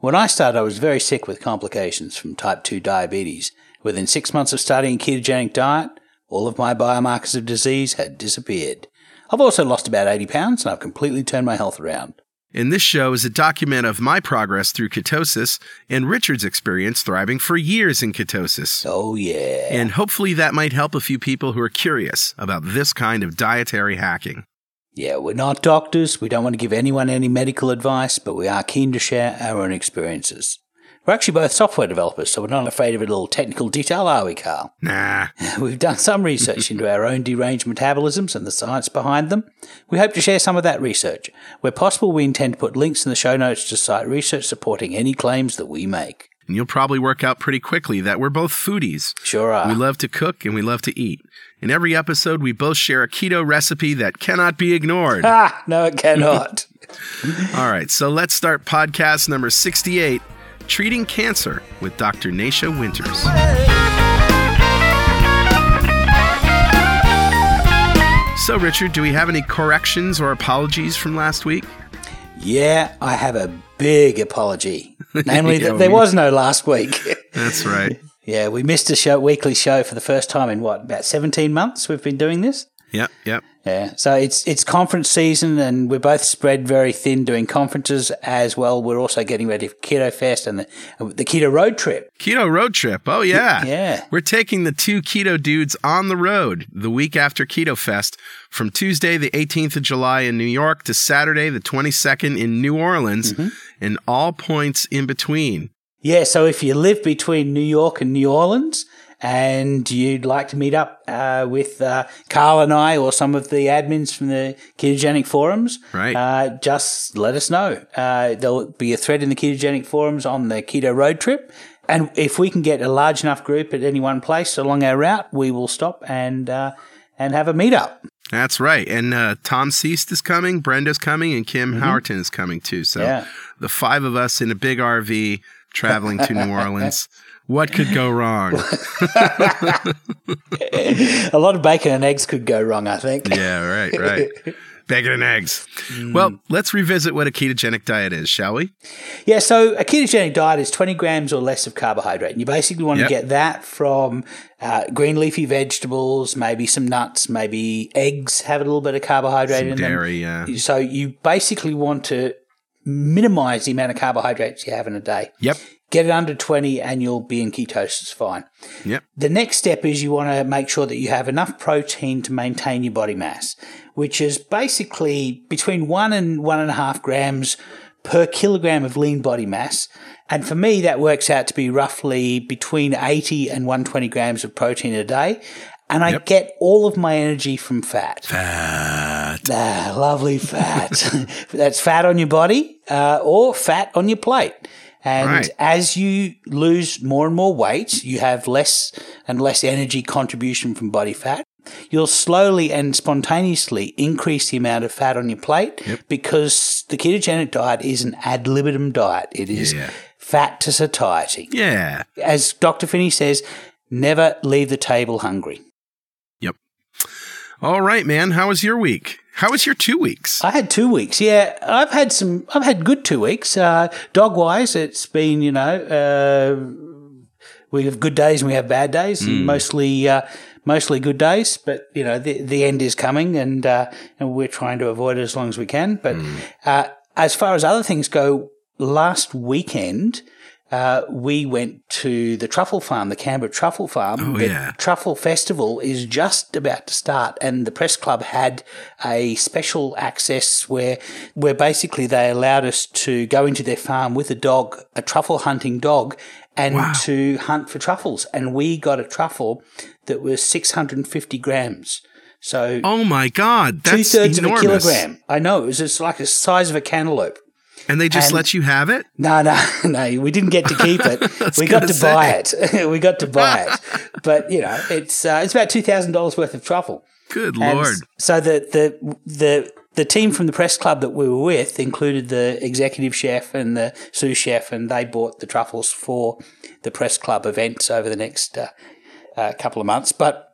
When I started, I was very sick with complications from type 2 diabetes. Within six months of starting a ketogenic diet, all of my biomarkers of disease had disappeared. I've also lost about 80 pounds and I've completely turned my health around. And this show is a document of my progress through ketosis and Richard's experience thriving for years in ketosis. Oh, yeah. And hopefully that might help a few people who are curious about this kind of dietary hacking. Yeah, we're not doctors. We don't want to give anyone any medical advice, but we are keen to share our own experiences. We're actually both software developers, so we're not afraid of a little technical detail, are we, Carl? Nah. We've done some research into our own deranged metabolisms and the science behind them. We hope to share some of that research. Where possible, we intend to put links in the show notes to cite research supporting any claims that we make. And you'll probably work out pretty quickly that we're both foodies. Sure are. We love to cook and we love to eat. In every episode, we both share a keto recipe that cannot be ignored. Ah, no, it cannot. All right, so let's start podcast number 68 Treating Cancer with Dr. Nasha Winters. So, Richard, do we have any corrections or apologies from last week? yeah, I have a big apology. Namely, Yeah, that there was no last week. That's right. Yeah, we missed a show, weekly show for the first time in what, about 17 months we've been doing this? Yep, yep. Yeah, so it's it's conference season, and we're both spread very thin doing conferences as well. We're also getting ready for Keto Fest and the the Keto Road Trip. Keto road trip. Oh, yeah. Yeah. We're taking the two keto dudes on the road the week after Keto Fest from Tuesday, the 18th of July in New York to Saturday, the 22nd in New Orleans, mm-hmm. and all points in between. Yeah, so if you live between New York and New Orleans, and you'd like to meet up uh, with uh, Carl and I or some of the admins from the ketogenic forums, Right. Uh, just let us know. Uh, there'll be a thread in the ketogenic forums on the keto road trip. And if we can get a large enough group at any one place along our route, we will stop and uh, and have a meetup. That's right. And uh, Tom Seast is coming, Brenda's coming, and Kim Howerton is coming too. So Yeah. the five of us in a big RV traveling to New Orleans. What could go wrong? a lot of bacon and eggs could go wrong, I think. yeah, right, right. Bacon and eggs. Well, let's revisit what a ketogenic diet is, shall we? Yeah, so a ketogenic diet is 20 grams or less of carbohydrate. And you basically want Yep. to get that from uh, green leafy vegetables, maybe some nuts, maybe eggs have a little bit of carbohydrate in Dairy, yeah. So you basically want to minimize the amount of carbohydrates you have in a day. Yep. Get it under 20 and you'll be in ketosis fine. Yep. The next step is you want to make sure that you have enough protein to maintain your body mass, which is basically between one and one and a half grams per kilogram of lean body mass. And for me, that works out to be roughly between 80 and 120 grams of protein a day. And I Yep. get all of my energy from fat. Fat. Ah, lovely fat. That's fat on your body uh, or fat on your plate. And Right. as you lose more and more weight, you have less and less energy contribution from body fat. You'll slowly and spontaneously increase the amount of fat on your plate because the ketogenic diet is an ad libitum diet. It is Yeah. fat to satiety. Yeah. As Dr. Phinney says, never leave the table hungry. All right, man. How was your week? How was your two weeks? I had two weeks. Yeah, I've had some. I've had good two weeks. Uh, dog wise, it's been you know uh, we have good days and we have bad days. and Mostly, uh, mostly good days. But you know the the end is coming, and uh, and we're trying to avoid it as long as we can. But uh, as far as other things go, last weekend. Uh, we went to the truffle farm, the Canberra Truffle Farm. Oh, the yeah. Truffle Festival is just about to start, and the press club had a special access where, where basically they allowed us to go into their farm with a dog, a truffle hunting dog, and Wow. to hunt for truffles. And we got a truffle that was 650 grams. So Oh my God. two thirds of a kilogram. I know it was just like the size of a cantaloupe. And they just And- let you have it? No, no, no. We didn't get to keep it. we got to buy it. we got to buy it. But you know, it's uh, it's about two thousand dollars worth of truffle. Good And lord. So the the the the team from the press club that we were with included the executive chef and the sous chef, and they bought the truffles for the press club events over the next uh, uh, couple of months. But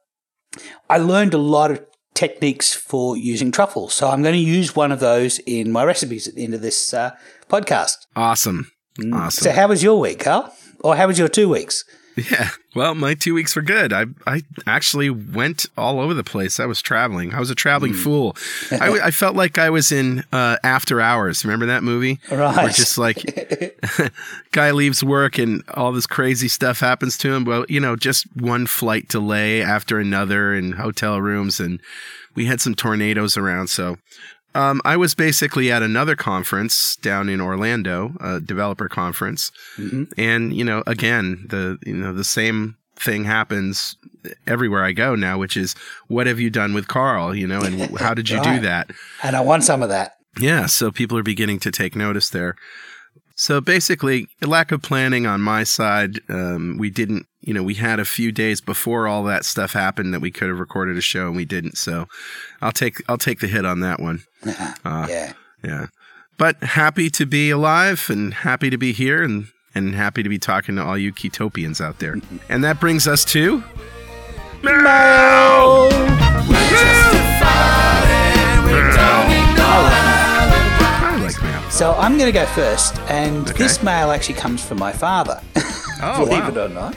I learned a lot of techniques for using truffles, so I'm going to use one of those in my recipes at the end of this uh, podcast. Awesome. Awesome. So, how was your week, Carl? Or how was your two weeks? Yeah. Well, my two weeks were good. I I actually went all over the place. I was traveling. I was a traveling Hmm. fool. I felt like I was in uh, After Hours. Remember that movie? Right. Where just like guy leaves work and all this crazy stuff happens to him. Well, you know, just one flight delay after another in hotel rooms, and we had some tornadoes around. So um, I was basically at another conference down in Orlando, a developer conference, and you know, again, the you know the same thing happens everywhere I go now, which is what have you done with Carl? You know, and how did you do that? And I want some of that. Yeah, so people are beginning to take notice there. So basically, a lack of planning on my side. Um, we didn't, you know, we had a few days before all that stuff happened that we could have recorded a show and we didn't. So I'll take I'll take the hit on that one. Uh, yeah. Yeah, but happy to be alive and happy to be here and and happy to be talking to all you Ketopians out there. And that brings us to I like mail. So I'm going to go first, and Okay. this mail actually comes from my father, Oh, believe wow. it or not.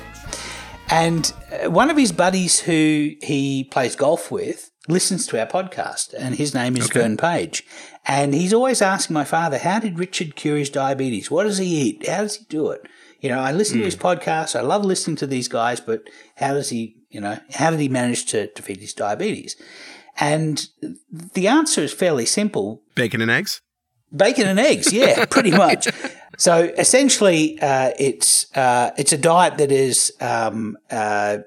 And uh, one of his buddies who he plays golf with listens to our podcast, and his name is Vern Page. And he's always asking my father, "How did Richard cure his diabetes? What does he eat? How does he do it?" You know, I listen to his podcast. I love listening to these guys, but how does he? You know, how did he manage to defeat his diabetes? And the answer is fairly simple. Bacon and eggs. Bacon and eggs, yeah, pretty much. So essentially, uh, it's uh, it's a diet that is um, uh,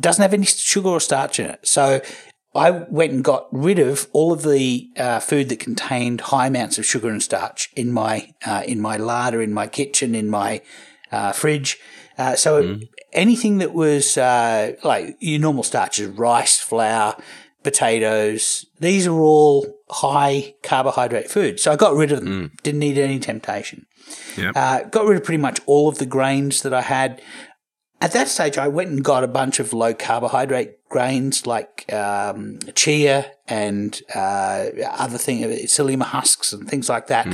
doesn't have any sugar or starch in it. So I went and got rid of all of the uh, food that contained high amounts of sugar and starch in my uh, in my larder, in my kitchen, in my uh, fridge. Uh, so anything that was uh, like your normal starches, rice, flour, potatoes, these are all high carbohydrate foods. So I got rid of them. Didn't need any temptation. Yep. Uh, got rid of pretty much all of the grains that I had. At that stage, I went and got a bunch of low carbohydrate grains like um, chia and uh, other things, psyllium husks and things like that.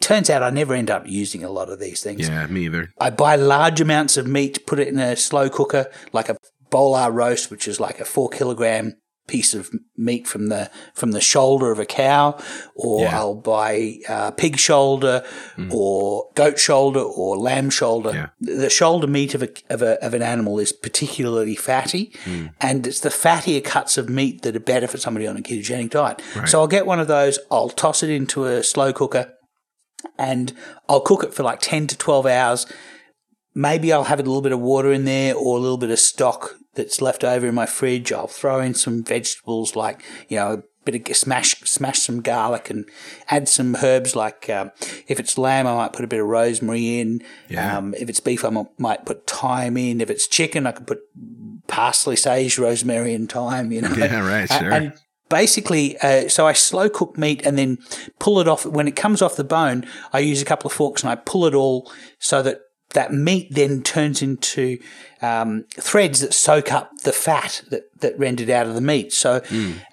Turns out I never end up using a lot of these things. yeah, me either. I buy large amounts of meat, put it in a slow cooker, like a bolar roast, which is like a four kilogram piece of meat from the from the shoulder of a cow, or Yeah. I'll buy uh, pig shoulder, or goat shoulder, or lamb shoulder. Yeah. The shoulder meat of a, of a of an animal is particularly fatty, and it's the fattier cuts of meat that are better for somebody on a ketogenic diet. So I'll get one of those. I'll toss it into a slow cooker and I'll cook it for like 10 to 12 hours. Maybe I'll have a little bit of water in there or a little bit of stock that's left over in my fridge. I'll throw in some vegetables like, you know, a bit of smash, smash some garlic and add some herbs like, um, if it's lamb, I might put a bit of rosemary in. Yeah. Um, if it's beef, I might put thyme in. If it's chicken, I can put parsley, sage, rosemary and thyme, you know. Yeah, right, sure. And basically, uh, so I slow cook meat and then pull it off. When it comes off the bone, I use a couple of forks and I pull it all so that that meat then turns into um, threads that soak up the fat that, that rendered out of the meat. So,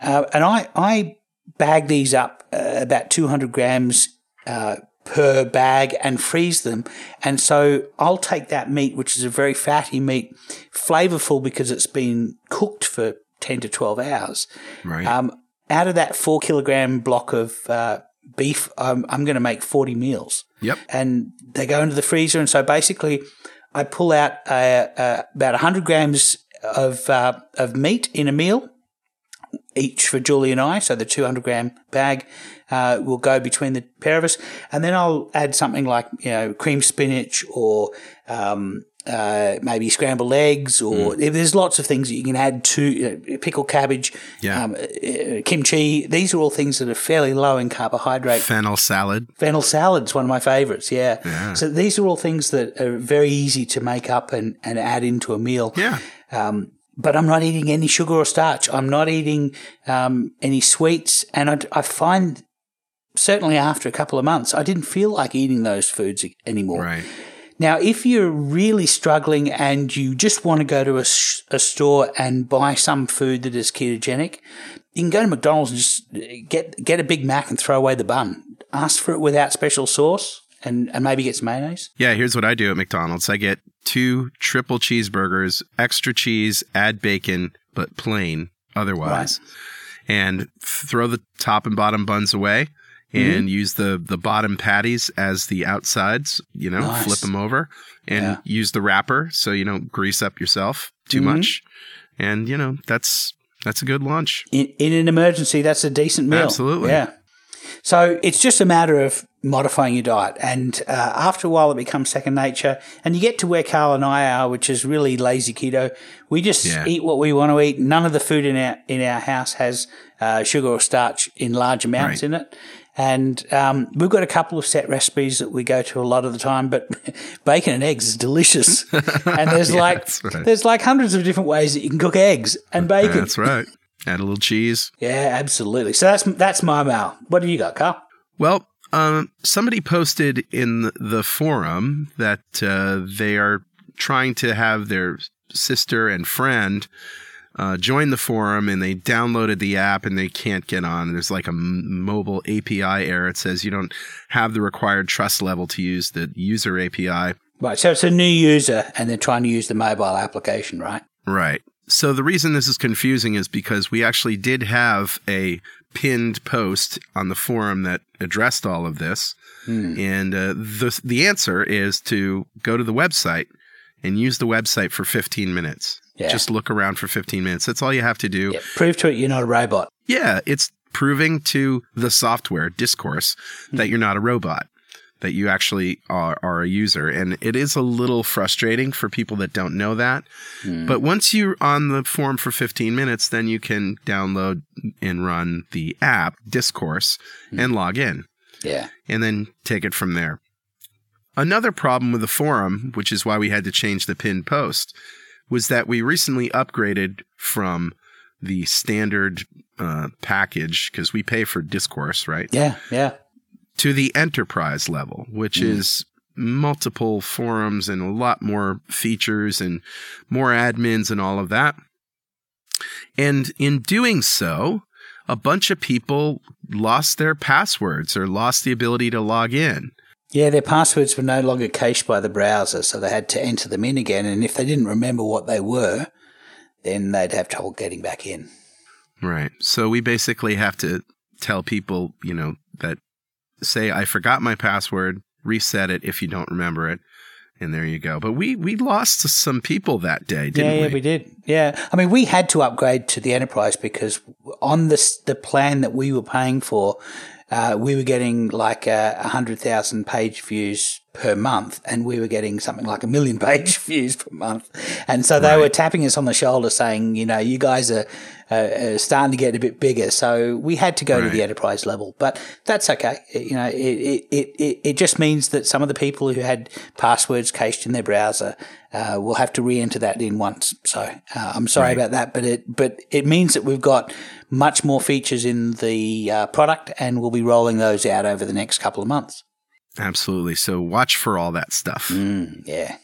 uh, and I, I bag these up uh, about 200 grams uh, per bag and freeze them. And so I'll take that meat, which is a very fatty meat, flavorful because it's been cooked for 10 to 12 hours. Right. Um, out of that four kilogram block of uh, beef, um, I'm going to make 40 meals. Yep. And they go into the freezer. And so basically, I pull out uh, uh, about 100 grams of, uh, of meat in a meal, each for Julie and I. So the 200 gram bag uh, will go between the pair of us. And then I'll add something like, you know, cream spinach or um, uh, maybe scrambled eggs, or Mm. there's lots of things that you can add to uh, pickled cabbage, Yeah. um, uh, kimchi. These are all things that are fairly low in carbohydrate. Fennel salad. Fennel salad's one of my favorites. Yeah. Yeah. So these are all things that are very easy to make up and, and add into a meal. Yeah. Um, but I'm not eating any sugar or starch. I'm not eating um, any sweets, and I, I find certainly after a couple of months, I didn't feel like eating those foods anymore. Right. Now, if you're really struggling and you just want to go to a store and buy some food that is ketogenic, you can go to McDonald's and just eh, get get a Big Mac and throw away the bun. Ask for it without special sauce and, and maybe get some mayonnaise. Yeah, here's what I do at McDonald's. I get two triple cheeseburgers, extra cheese, add bacon, but plain otherwise. And throw the top and bottom buns away Mm-hmm. and use the the bottom patties as the outsides, you know, Nice. flip them over and Yeah. use the wrapper so you don't grease up yourself too Mhm. much. And you know, that's that's a good lunch. In, in an emergency, that's a decent meal. Absolutely. Yeah. So it's just a matter of modifying your diet. And uh, after a while, it becomes second nature. And you get to where Carl and I are, which is really lazy keto. We just Yeah. eat what we want to eat. None of the food in our, in our house has uh, sugar or starch in large amounts Right. in it. And um, we've got a couple of set recipes that we go to a lot of the time, but bacon and eggs is delicious. And there's Yeah, like right. there's like hundreds of different ways that you can cook eggs and bacon. That's right. Add a little cheese. Yeah, absolutely. So that's that's my mail. What do you got, Carl? Well, um, somebody posted in the forum that uh, they are trying to have their sister and friend uh, join the forum, and they downloaded the app and they can't get on. There's like a m- mobile API error. It says you don't have the required trust level to use the user API. Right. So it's a new user, and they're trying to use the mobile application, right? Right. So the reason this is confusing is because we actually did have a pinned post on the forum that addressed all of this, and uh, the the answer is to go to the website and use the website for 15 minutes. Yeah. Just look around for 15 minutes. That's all you have to do. Yeah. Prove to it you're not a robot. Yeah, it's proving to the software discourse hmm. that you're not a robot, that you actually are, are a user. And it is a little frustrating for people that don't know that. Hmm. But once you're on the forum for 15 minutes, then you can download and run the app, Discourse, hmm. and log in Yeah. and then take it from there. Another problem with the forum, which is why we had to change the pinned post, was that we recently upgraded from the standard uh, package because we pay for discourse, right? Yeah. Yeah. To the enterprise level, which is multiple forums and a lot more features and more admins and all of that. And in doing so, a bunch of people lost their passwords or lost the ability to log in. Yeah, their passwords were no longer cached by the browser, so they had to enter them in again. And if they didn't remember what they were, then they'd have trouble getting back in. Right. So we basically have to tell people, you know, that say, I forgot my password, reset it if you don't remember it. And there you go. But we, we lost some people that day, didn't yeah, we? yeah, we did. Yeah, I mean, we had to upgrade to the enterprise because on this the plan that we were paying for, uh, we were getting like a uh, hundred thousand page views per month, and we were getting something like a million page views per month. And so they Right. were tapping us on the shoulder, saying, you know, you guys are, uh, starting to get a bit bigger. So we had to go to the enterprise level, but that's okay. It- you know, it, it, it, it, it just means that some of the people who had passwords cached in their browser uh, will have to re-enter that in once. So uh, I'm sorry Right. about that, but it but it means that we've got much more features in the uh, product, and we'll be rolling those out over the next couple of months. Absolutely. So watch for all that stuff. Mm, yeah.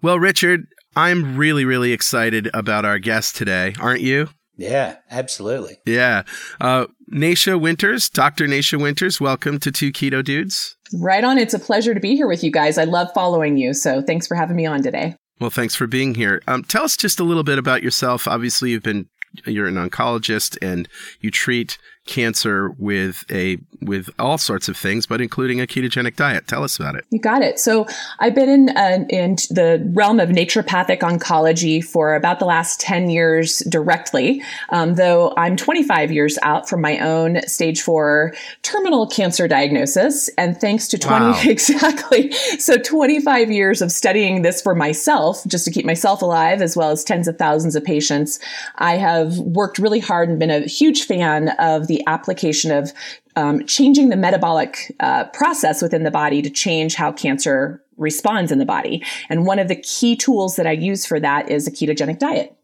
Well, Richard, I'm really, really excited about our guest today, aren't you? Yeah, absolutely. Yeah. Uh, Nasha Winters, Dr. Nasha Winters, welcome to Two Keto Dudes. Right on. It's a pleasure to be here with you guys. I love following you. So thanks for having me on today. Well, thanks for being here. Um, tell us just a little bit about yourself. Obviously, you've been you're an oncologist and you treat cancer with a with all sorts of things, but including a ketogenic diet. Tell us about it. You got it. So I've been in uh, in the realm of naturopathic oncology for about the last ten years directly. Um, though I'm 25 years out from my own stage four terminal cancer diagnosis, and thanks to 20 wow. exactly so 25 years of studying this for myself, just to keep myself alive, as well as tens of thousands of patients, I have worked really hard and been a huge fan of the application of um, changing the metabolic uh, process within the body to change how cancer responds in the body. And one of the key tools that I use for that is a ketogenic diet.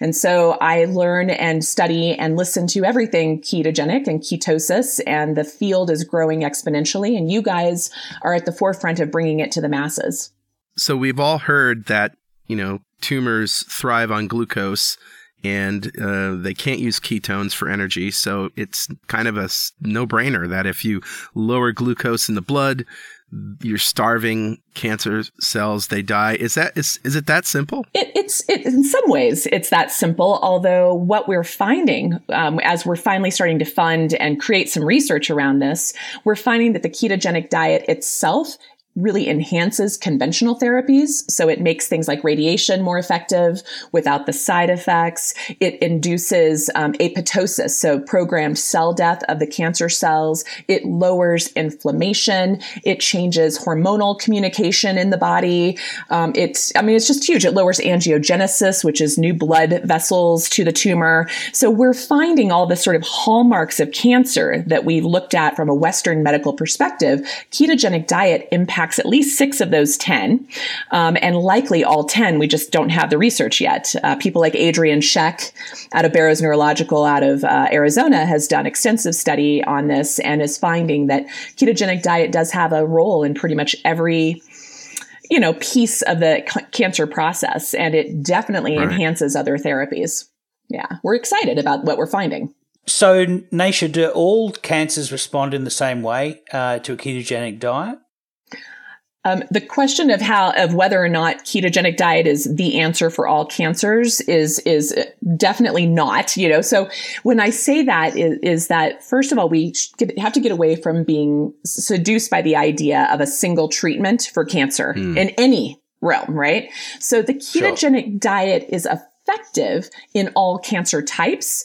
And so I learn and study and listen to everything ketogenic and ketosis, and the field is growing exponentially. And you guys are at the forefront of bringing it to the masses. So we've all heard that, you know, tumors thrive on glucose and uh, they can't use ketones for energy. So it's kind of a no brainer that if you lower glucose in the blood, you're starving cancer cells they die is that is, is it that simple it, it's it, in some ways it's that simple although what we're finding um, as we're finally starting to fund and create some research around this we're finding that the ketogenic diet itself really enhances conventional therapies. So it makes things like radiation more effective without the side effects. It induces um, apoptosis, so programmed cell death of the cancer cells. It lowers inflammation. It changes hormonal communication in the body. Um, it's, I mean, it's just huge. It lowers angiogenesis, which is new blood vessels to the tumor. So we're finding all the sort of hallmarks of cancer that we've looked at from a Western medical perspective. Ketogenic diet impacts at least six of those 10, um, and likely all 10. We just don't have the research yet. Uh, people like Adrienne Scheck out of Barrows Neurological out of uh, Arizona has done extensive study on this and is finding that ketogenic diet does have a role in pretty much every you know piece of the c- cancer process and it definitely right. enhances other therapies yeah we're excited about what we're finding so, Naisha, do all cancers respond in the same way uh, to a ketogenic diet? Um, the question of how of whether or not ketogenic diet is the answer for all cancers is is definitely not. You know, so when I say that is, is that first of all we have to get away from being seduced by the idea of a single treatment for cancer mm. in any realm, right? So the ketogenic sure. diet is effective in all cancer types.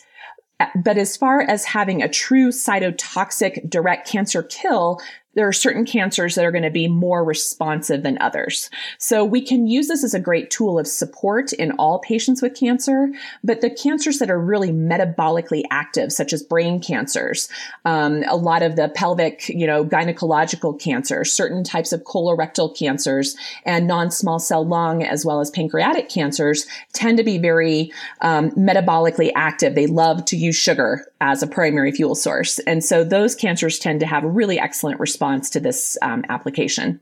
But as far as having a true cytotoxic direct cancer kill, there are certain cancers that are going to be more responsive than others. So we can use this as a great tool of support in all patients with cancer, but the cancers that are really metabolically active, such as brain cancers, um, a lot of the pelvic, you know, gynecological cancers, certain types of colorectal cancers, and non-small cell lung, as well as pancreatic cancers, tend to be very um, metabolically active. They love to use sugar as a primary fuel source, and so those cancers tend to have a really excellent response to this um, application.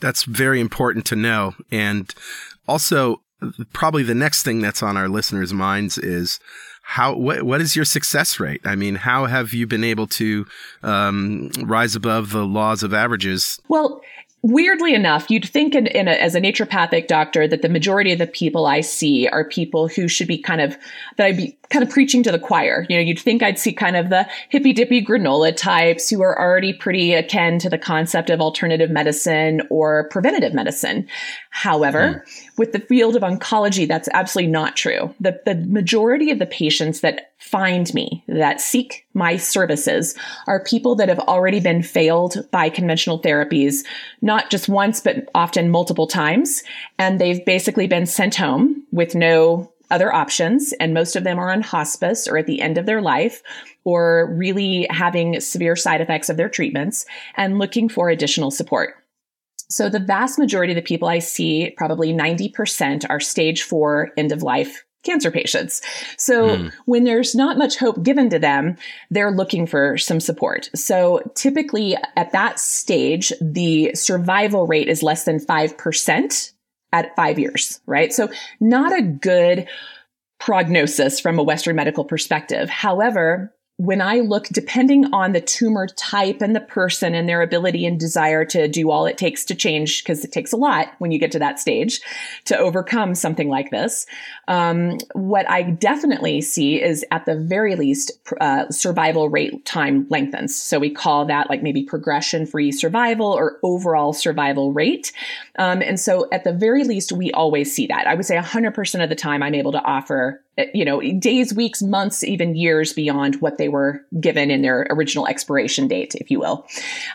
That's very important to know. And also, probably the next thing that's on our listeners' minds is how what what is your success rate? I mean, how have you been able to um, rise above the laws of averages? Well, weirdly enough, you'd think in, in a, as a naturopathic doctor that the majority of the people I see are people who should be kind of that I'd be kind of preaching to the choir. You know, you'd think I'd see kind of the hippy dippy granola types who are already pretty akin to the concept of alternative medicine or preventative medicine. However, mm. with the field of oncology, that's absolutely not true. The, the majority of the patients that find me, that seek my services, are people that have already been failed by conventional therapies, not just once, but often multiple times. And they've basically been sent home with no other options, and most of them are on hospice or at the end of their life or really having severe side effects of their treatments and looking for additional support. So the vast majority of the people I see, probably 90% are stage four end of life cancer patients. So mm. when there's not much hope given to them, they're looking for some support. So typically at that stage, the survival rate is less than 5% at five years, right? So not a good prognosis from a Western medical perspective. However, when I look, depending on the tumor type and the person and their ability and desire to do all it takes to change, because it takes a lot when you get to that stage to overcome something like this. Um, what I definitely see is at the very least, uh, survival rate time lengthens. So we call that like maybe progression free survival or overall survival rate. Um, and so at the very least, we always see that. I would say 100% of the time I'm able to offer you know, days, weeks, months, even years beyond what they were given in their original expiration date, if you will.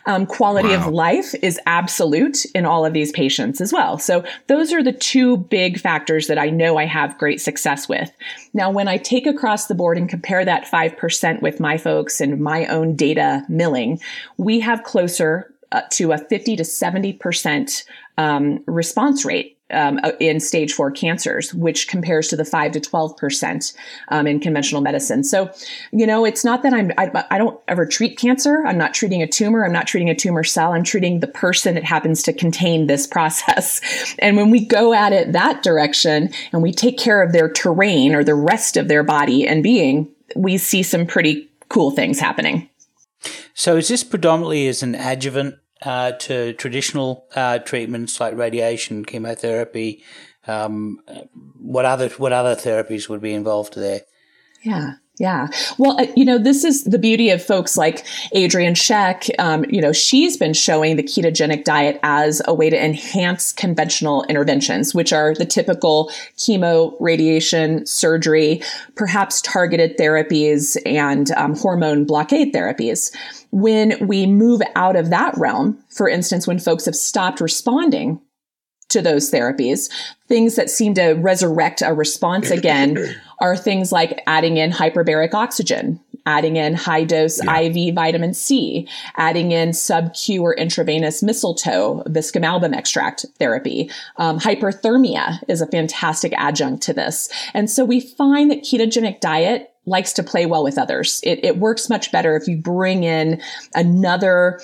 Um, quality wow. of life is absolute in all of these patients as well. So those are the two big factors that I know I have great success with. Now, when I take across the board and compare that 5% with my folks and my own data milling, we have closer uh, to a 50 to 70% um, response rate um, uh, in stage four cancers, which compares to the five to twelve percent um, in conventional medicine. So, you know, it's not that I'm I, I, don't ever treat cancer. I'm not treating a tumor. I'm not treating a tumor cell. I'm treating the person that happens to contain this process. And when we go at it that direction and we take care of their terrain or the rest of their body and being, we see some pretty cool things happening. So, is this predominantly as an adjuvant uh, to traditional uh, treatments like radiation, chemotherapy. Um, what other what other therapies would be involved there? Yeah. Yeah. Well, uh, you know, this is the beauty of folks like Adrienne Scheck. Um, you know, she's been showing the ketogenic diet as a way to enhance conventional interventions, which are the typical chemo, radiation, surgery, perhaps targeted therapies, and um, hormone blockade therapies. When we move out of that realm, for instance, when folks have stopped responding to those therapies. Things that seem to resurrect a response again are things like adding in hyperbaric oxygen, adding in high dose yeah. IV vitamin C, adding in sub Q or intravenous mistletoe, viscum album extract therapy. Um, hyperthermia is a fantastic adjunct to this. And so we find that ketogenic diet likes to play well with others. It, it works much better if you bring in another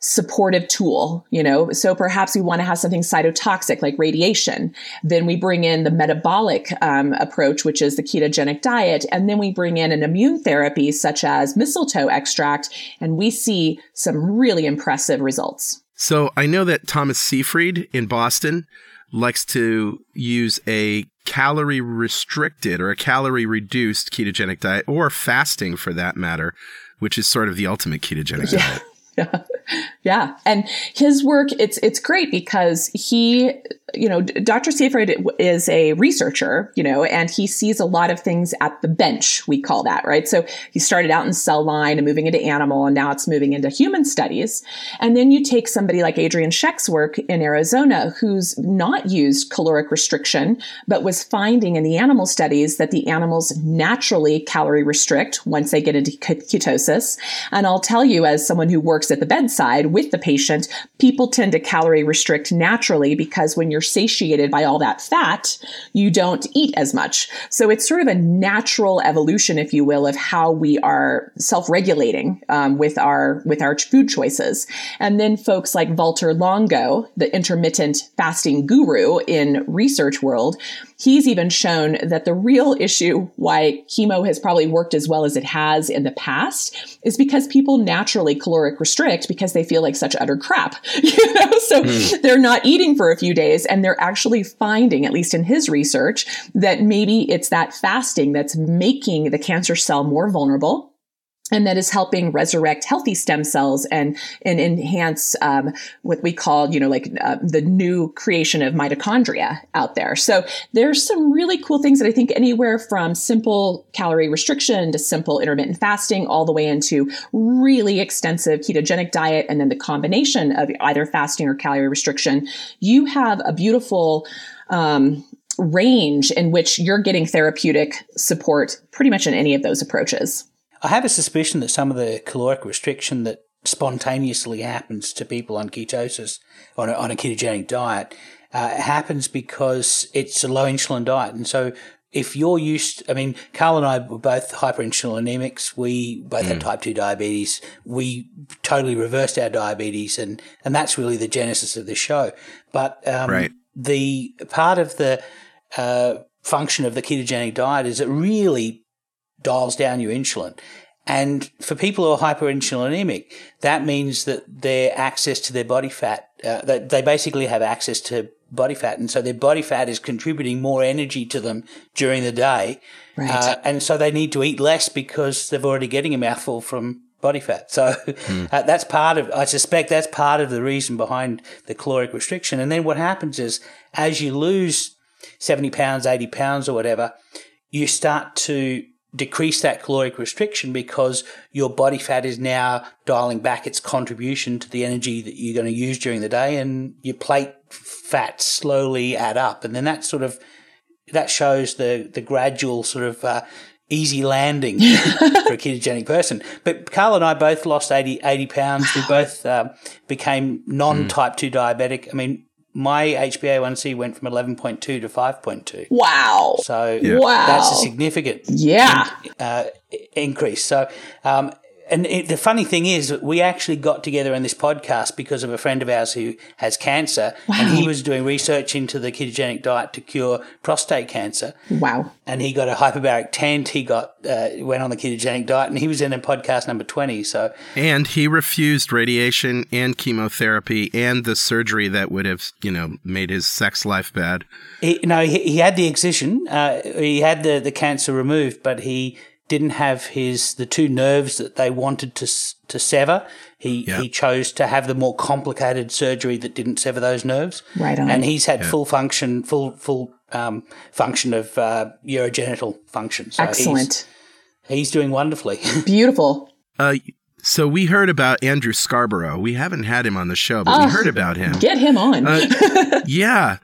supportive tool, you know. So perhaps we want to have something cytotoxic like radiation. Then we bring in the metabolic um, approach, which is the ketogenic diet. And then we bring in an immune therapy such as mistletoe extract. And we see some really impressive results. So I know that Thomas Seyfried in Boston likes to use a calorie restricted or a calorie reduced ketogenic diet or fasting for that matter, which is sort of the ultimate ketogenic yeah. diet. Yeah. Yeah. And his work, it's, it's great because he, you know, Dr. Seyfried is a researcher, you know, and he sees a lot of things at the bench, we call that, right? So he started out in cell line and moving into animal, and now it's moving into human studies. And then you take somebody like Adrienne Scheck's work in Arizona, who's not used caloric restriction, but was finding in the animal studies that the animals naturally calorie restrict once they get into ketosis. And I'll tell you, as someone who works at the bedside, bedside with the patient, people tend to calorie restrict naturally because when you're satiated by all that fat, you don't eat as much. So it's sort of a natural evolution, if you will, of how we are self-regulating um, with our with our food choices. And then folks like Walter Longo, the intermittent fasting guru in research world, He's even shown that the real issue why chemo has probably worked as well as it has in the past is because people naturally caloric restrict because they feel like such utter crap. You know, so mm. they're not eating for a few days and they're actually finding, at least in his research, that maybe it's that fasting that's making the cancer cell more vulnerable and that is helping resurrect healthy stem cells and and enhance um, what we call you know like uh, the new creation of mitochondria out there. So there's some really cool things that i think anywhere from simple calorie restriction to simple intermittent fasting all the way into really extensive ketogenic diet and then the combination of either fasting or calorie restriction you have a beautiful um, range in which you're getting therapeutic support pretty much in any of those approaches I have a suspicion that some of the caloric restriction that spontaneously happens to people on ketosis, on a, on a ketogenic diet, uh, happens because it's a low insulin diet. And so if you're used, I mean, Carl and I were both hyperinsulinemics. We both mm. had type 2 diabetes. We totally reversed our diabetes, and, and that's really the genesis of the show. But um, right. the part of the uh, function of the ketogenic diet is it really dials down your insulin. And for people who are hyperinsulinemic, that means that their access to their body fat, uh, that they basically have access to body fat. And so their body fat is contributing more energy to them during the day. Right. Uh, and so they need to eat less because they're already getting a mouthful from body fat. So uh, that's part of, I suspect that's part of the reason behind the caloric restriction. And then what happens is as you lose 70 pounds, 80 pounds or whatever, you start to decrease that caloric restriction because your body fat is now dialing back its contribution to the energy that you're going to use during the day and your plate fats slowly add up. And then that sort of, that shows the, the gradual sort of, uh, easy landing for a ketogenic person. But Carl and I both lost 80, 80 pounds. We both um, became non type 2 diabetic. I mean, my HbA1c went from 11.2 to 5.2. Wow. So Wow. that's a significant Yeah. uh, increase. So, um, and it, the funny thing is, that we actually got together on this podcast because of a friend of ours who has cancer, and he was doing research into the ketogenic diet to cure prostate cancer. Wow. And he got a hyperbaric tent. He got uh, went on the ketogenic diet, and he was in a podcast number twenty. So And he refused radiation and chemotherapy and the surgery that would have, you know, made his sex life bad. He, no, he, he had the excision. Uh, he had the, the cancer removed, but he didn't have his the two nerves that they wanted to to sever. He Yeah. he chose to have the more complicated surgery that didn't sever those nerves. Right on. And he's had full function, full full um, function of uh, urogenital function. So he's- Excellent. He's, doing wonderfully. Beautiful. Uh, so we heard about Andrew Scarborough. We haven't had him on the show, but we heard about him. Get him on. Yeah.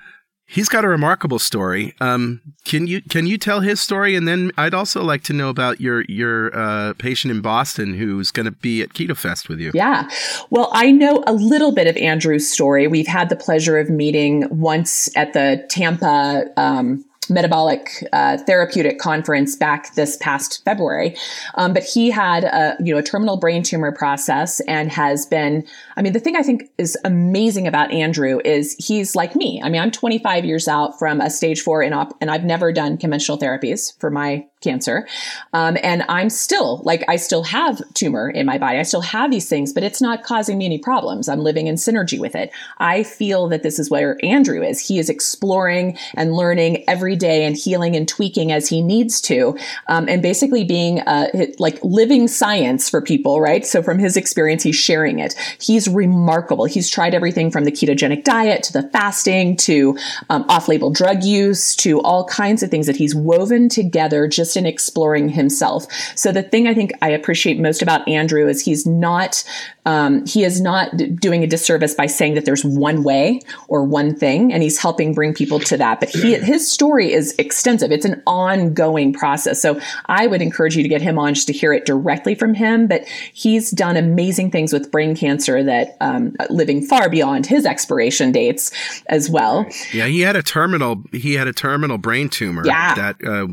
He's got a remarkable story. Um, can you can you tell his story, and then I'd also like to know about your your uh, patient in Boston who's going to be at Keto Fest with you. Yeah. Well, I know a little bit of Andrew's story. We've had the pleasure of meeting once at the Tampa um, metabolic uh, therapeutic conference back this past February. Um, but he had a you know a terminal brain tumor process and has been. I mean, the thing I think is amazing about Andrew is he's like me. I mean, I'm 25 years out from a stage four in op, and I've never done conventional therapies for my cancer. Um, and I'm still like, I still have tumor in my body. I still have these things, but it's not causing me any problems. I'm living in synergy with it. I feel that this is where Andrew is. He is exploring and learning every day and healing and tweaking as he needs to. Um, and basically being uh, like living science for people, right? So from his experience, he's sharing it. He's remarkable. He's tried everything from the ketogenic diet to the fasting to um, off label drug use to all kinds of things that he's woven together just in exploring himself. So the thing I think I appreciate most about Andrew is he's not um, he is not d- doing a disservice by saying that there's one way or one thing, and he's helping bring people to that. But he, his story is extensive; it's an ongoing process. So I would encourage you to get him on just to hear it directly from him. But he's done amazing things with brain cancer that um, living far beyond his expiration dates as well. Yeah, he had a terminal. He had a terminal brain tumor Yeah. that uh,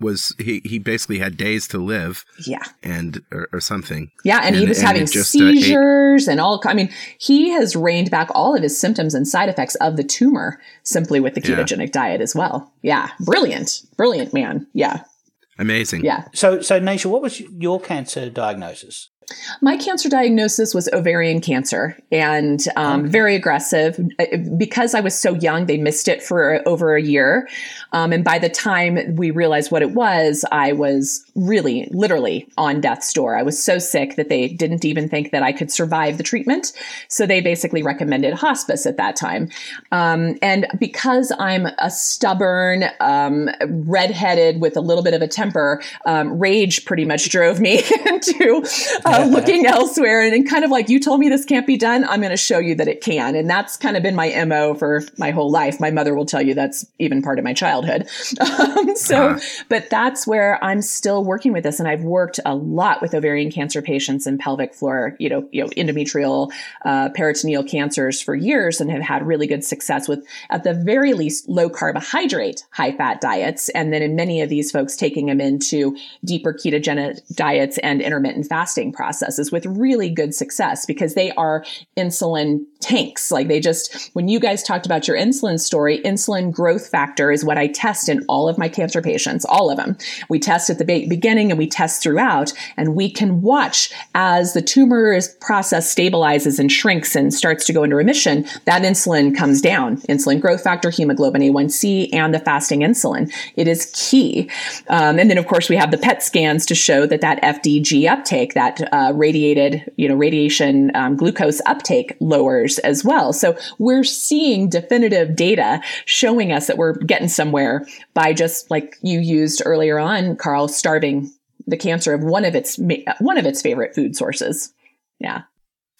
was he. He basically had days to live, Yeah. and or, or something. Yeah, and, he was and having it just, uh, seizures and all. I mean, he has reined back all of his symptoms and side effects of the tumor simply with the Yeah. ketogenic diet as well. Yeah, brilliant, brilliant man. Yeah, Amazing. yeah. so, so Nisha, what was your cancer diagnosis? My cancer diagnosis was ovarian cancer and um, very aggressive. Uh, Because I was so young, they missed it for over a year. Um, and by the time we realized what it was, I was really, literally on death's door. I was so sick that they didn't even think that I could survive the treatment. So they basically recommended hospice at that time. Um, and because I'm a stubborn, um, redheaded with a little bit of a temper, um, rage pretty much drove me into uh, looking elsewhere and, and kind of like, you told me this can't be done. I'm going to show you that it can. And that's kind of been my MO for my whole life. My mother will tell you that's even part of my childhood. Um, so, but that's where I'm still working with this. And I've worked a lot with ovarian cancer patients and pelvic floor, you know, you know, endometrial, uh, peritoneal cancers for years and have had really good success with, at the very least, low carbohydrate, high fat diets. And then in many of these folks, taking them into deeper ketogenic diets and intermittent fasting processes with really good success because they are insulin tanks. Like they just, when you guys talked about your insulin story, insulin growth factor is what I test in all of my cancer patients, all of them. We test at the be- beginning and we test throughout, and we can watch as the tumor process stabilizes and shrinks and starts to go into remission, that insulin comes down. Insulin growth factor, hemoglobin A1C, and the fasting insulin. It is key. Um, and then, of course, we have the PET scans to show that that FDG uptake, that uh, radiated, you know, radiation um, glucose uptake lowers as well. So we're seeing definitive data showing us that we're getting somewhere by just like you used earlier on, Carl, starving the cancer of one of its one of its favorite food sources. Yeah.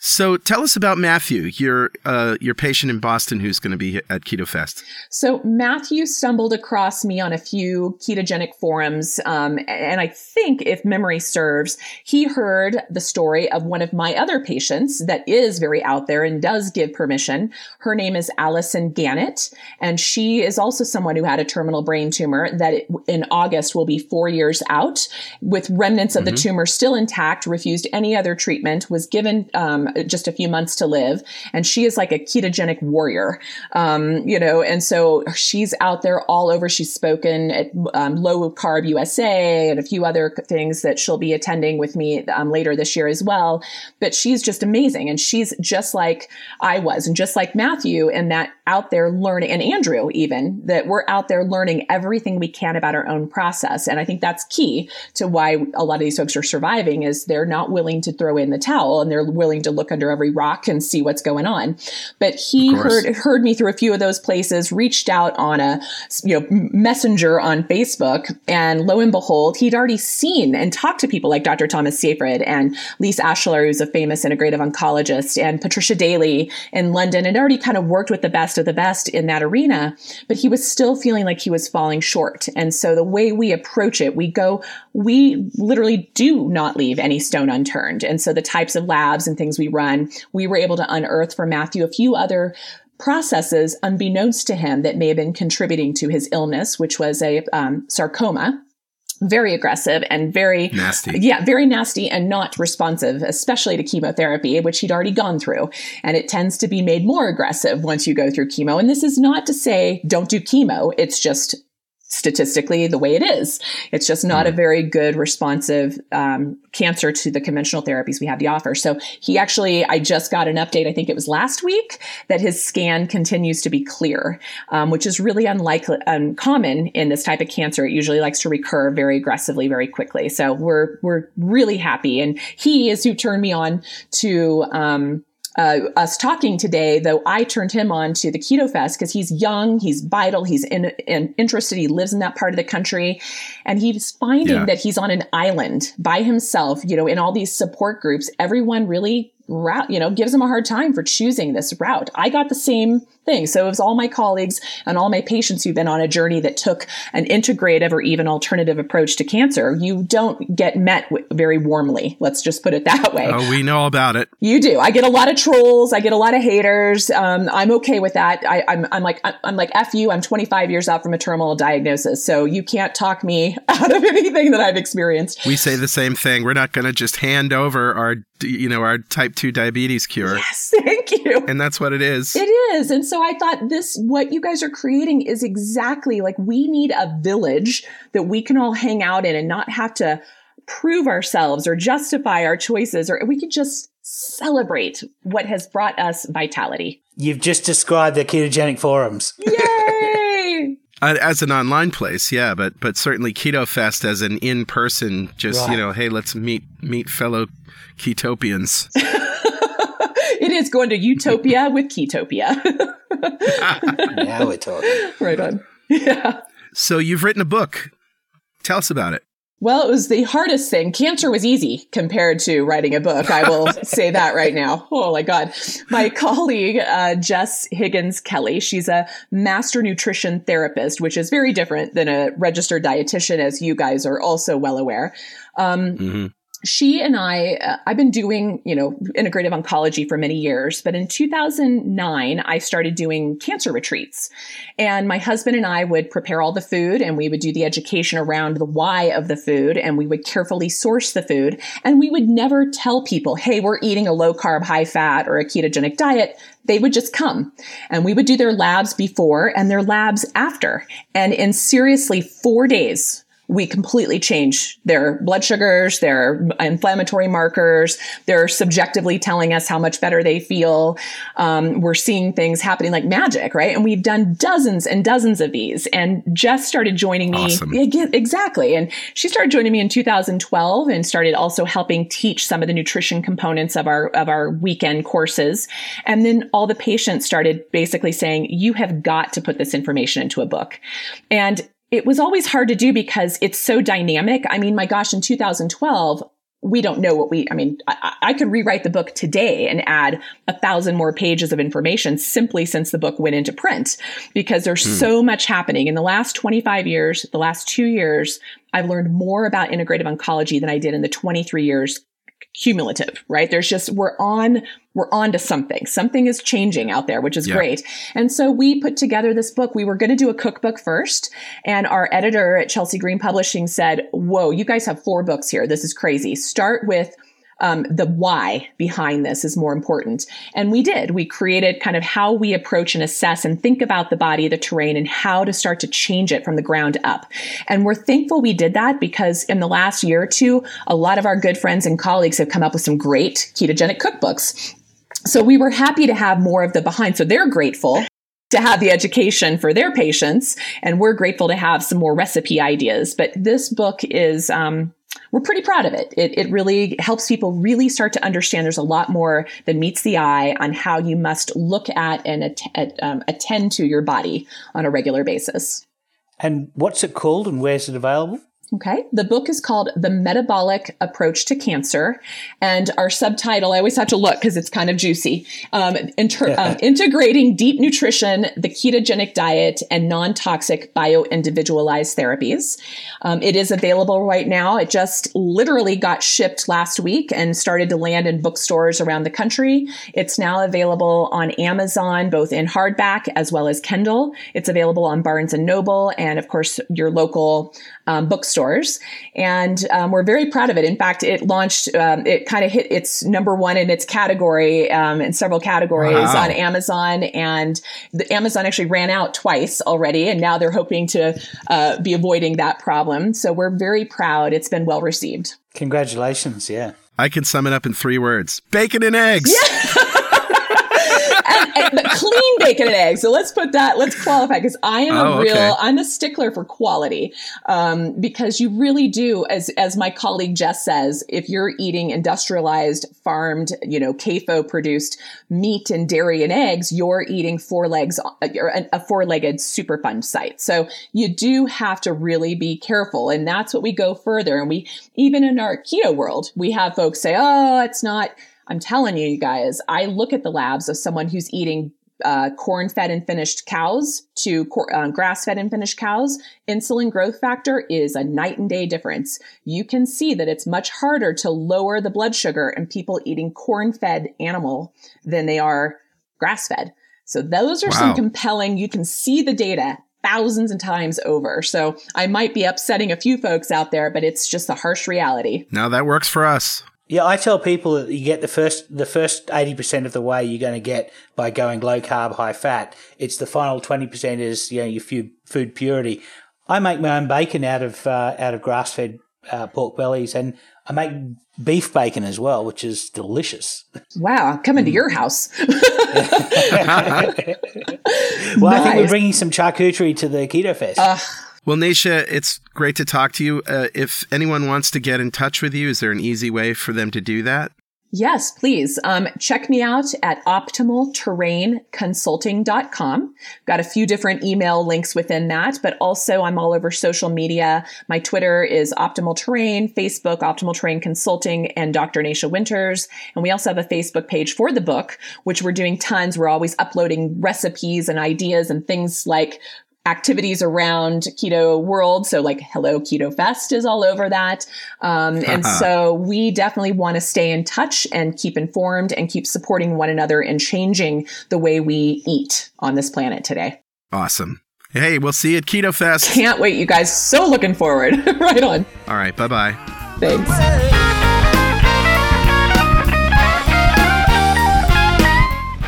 So tell us about Matthew, your uh, your patient in Boston who's going to be at Keto Fest. So Matthew stumbled across me on a few ketogenic forums, um, and I think, if memory serves, he heard the story of one of my other patients that is very out there and does give permission. Her name is Allison Gannett, and she is also someone who had a terminal brain tumor that in August will be four years out, with remnants of mm-hmm. the tumor still intact. Refused any other treatment, was given. Um, just a few months to live. And she is like a ketogenic warrior, um, you know, and so she's out there all over. She's spoken at um, Low Carb USA and a few other things that she'll be attending with me um, later this year as well. But she's just amazing. And she's just like I was and just like Matthew and that out there learning and Andrew even that we're out there learning everything we can about our own process. And I think that's key to why a lot of these folks are surviving is they're not willing to throw in the towel and they're willing to look under every rock and see what's going on. But he heard heard me through a few of those places, reached out on a you know messenger on Facebook, and lo and behold, he'd already seen and talked to people like Dr. Thomas Seyfried and Lise Alschuler, who's a famous integrative oncologist, and Patricia Daly in London, and already kind of worked with the best of the best in that arena. But he was still feeling like he was falling short. And so the way we approach it, we go, we literally do not leave any stone unturned. And so the types of labs and things we run, we were able to unearth for Matthew a few other processes unbeknownst to him that may have been contributing to his illness, which was a um, sarcoma very aggressive and very nasty. Yeah, very nasty and not responsive, especially to chemotherapy, which he'd already gone through. And it tends to be made more aggressive once you go through chemo. And this is not to say don't do chemo. It's just statistically the way it is. It's just not a mm. very good responsive um, cancer to the conventional therapies we have to offer. So he actually, I just got an update, I think it was last week, that his scan continues to be clear, um, which is really unlikely, uncommon in this type of cancer. It usually likes to recur very aggressively, very quickly. So we're, we're really happy. And he is who turned me on to, um, uh, us talking today, though I turned him on to the Keto Fest because he's young, he's vital, he's in, in, interested, he lives in that part of the country, and he's finding yeah. that he's on an island by himself. You know, in all these support groups, everyone really route, you know, gives him a hard time for choosing this route. I got the same thing. So it was all my colleagues and all my patients who've been on a journey that took an integrative or even alternative approach to cancer. You don't get met very warmly. Let's just put it that way. Oh, we know about it. You do. I get a lot of trolls. I get a lot of haters. Um, I'm okay with that. I, am I'm, I'm like, I'm like, F you. I'm 25 years out from a terminal diagnosis. So you can't talk me out of anything that I've experienced. We say the same thing. We're not going to just hand over our, you know, our type 2 diabetes cure. Yes. Thank you. And that's what it is. It is. And so I thought this, what you guys are creating is exactly like we need a village that we can all hang out in and not have to prove ourselves or justify our choices, or we could just celebrate what has brought us vitality. You've just described the ketogenic forums. Yay! Uh, as an online place, yeah, but but certainly Keto Fest as an in person, just right. you know, hey, let's meet meet fellow Ketopians. it is going to Utopia with Ketopia. now we're talking. Right on. Yeah. So you've written a book. Tell us about it. Well, it was the hardest thing. Cancer was easy compared to writing a book. I will say that right now. Oh my God. My colleague, uh, Jess Higgins Kelly, she's a master nutrition therapist, which is very different than a registered dietitian, as you guys are also well aware. Um, mm-hmm she and I, uh, I've been doing, you know, integrative oncology for many years, but in 2009, I started doing cancer retreats. And my husband and I would prepare all the food and we would do the education around the why of the food and we would carefully source the food. And we would never tell people, hey, we're eating a low carb, high fat or a ketogenic diet. They would just come and we would do their labs before and their labs after. And in seriously four days, we completely change their blood sugars, their inflammatory markers. They're subjectively telling us how much better they feel. Um, we're seeing things happening like magic, right? And we've done dozens and dozens of these. And Jess started joining me. Awesome. Yeah, exactly. And she started joining me in 2012 and started also helping teach some of the nutrition components of our of our weekend courses. And then all the patients started basically saying, "You have got to put this information into a book." And it was always hard to do because it's so dynamic. I mean, my gosh, in 2012, we don't know what we, I mean, I, I, could rewrite the book today and add a thousand more pages of information simply since the book went into print because there's hmm. so much happening. In the last 25 years, the last two years, I've learned more about integrative oncology than I did in the 23 years cumulative, right? There's just, we're on, we're on to something. Something is changing out there, which is yeah. great. And so we put together this book. We were going to do a cookbook first. And our editor at Chelsea Green Publishing said, whoa, you guys have four books here. This is crazy. Start with um, the why behind this is more important. And we did. We created kind of how we approach and assess and think about the body, the terrain, and how to start to change it from the ground up. And we're thankful we did that because in the last year or two, a lot of our good friends and colleagues have come up with some great ketogenic cookbooks. So we were happy to have more of the behind. So they're grateful to have the education for their patients. And we're grateful to have some more recipe ideas. But this book is, um, we're pretty proud of it. it. It really helps people really start to understand there's a lot more than meets the eye on how you must look at and at, um, attend to your body on a regular basis. And what's it called and where's it available? Okay. The book is called The Metabolic Approach to Cancer. And our subtitle, I always have to look because it's kind of juicy. Um, inter- um, integrating deep nutrition, the ketogenic diet, and non toxic bio individualized therapies. Um, it is available right now. It just literally got shipped last week and started to land in bookstores around the country. It's now available on Amazon, both in hardback as well as Kindle. It's available on Barnes and Noble and, of course, your local um, bookstores. And um, we're very proud of it. In fact, it launched, um, it kind of hit its number one in its category um, in several categories wow. on Amazon. And the, Amazon actually ran out twice already. And now they're hoping to uh, be avoiding that problem. So we're very proud. It's been well received. Congratulations. Yeah. I can sum it up in three words bacon and eggs. Yeah. And, and, but clean bacon and eggs. So let's put that, let's qualify because I am oh, a real, okay. I'm a stickler for quality. Um, because you really do, as, as my colleague Jess says, if you're eating industrialized, farmed, you know, CAFO produced meat and dairy and eggs, you're eating four legs, a, a four legged Superfund site. So you do have to really be careful. And that's what we go further. And we, even in our keto world, we have folks say, oh, it's not, I'm telling you, you guys, I look at the labs of someone who's eating uh, corn fed and finished cows to cor- uh, grass fed and finished cows, insulin growth factor is a night and day difference. You can see that it's much harder to lower the blood sugar in people eating corn fed animal than they are grass fed. So those are wow. some compelling, you can see the data thousands of times over. So I might be upsetting a few folks out there, but it's just a harsh reality. Now that works for us. Yeah, I tell people that you get the first the first eighty percent of the way you're going to get by going low carb, high fat. It's the final twenty percent is you know your food, food purity. I make my own bacon out of uh, out of grass fed uh, pork bellies, and I make beef bacon as well, which is delicious. Wow, coming to your house. well, nice. I think we're bringing some charcuterie to the Keto Fest. Uh, well, Nasha, it's great to talk to you. Uh, if anyone wants to get in touch with you, is there an easy way for them to do that? Yes, please. Um, check me out at optimalterrainconsulting.com. Got a few different email links within that, but also I'm all over social media. My Twitter is Optimal Terrain, Facebook, Optimal Terrain Consulting, and Dr. Nasha Winters. And we also have a Facebook page for the book, which we're doing tons. We're always uploading recipes and ideas and things like activities around keto world. So like Hello Keto Fest is all over that. Um, and so we definitely want to stay in touch and keep informed and keep supporting one another and changing the way we eat on this planet today. Awesome. Hey, we'll see you at Keto Fest. Can't wait, you guys. So looking forward. right on. All right. Bye bye. Thanks.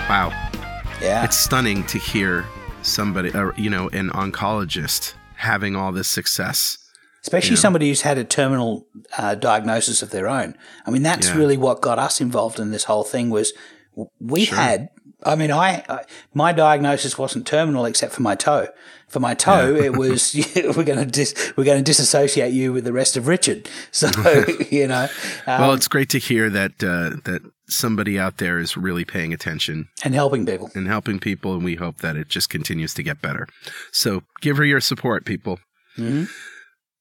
Wow. Yeah. It's stunning to hear somebody, uh, you know, an oncologist having all this success. Especially somebody who's had a terminal uh, diagnosis of their own. I mean, that's Yeah. really what got us involved in this whole thing. Was we had. I mean, I, I my diagnosis wasn't terminal except for my toe. For my toe, it was we're going to dis, we're going to disassociate you with the rest of Richard. So you know, um, well, it's great to hear that uh, that somebody out there is really paying attention and helping people. and helping people, and we hope that it just continues to get better. So give her your support, people. Mm-hmm.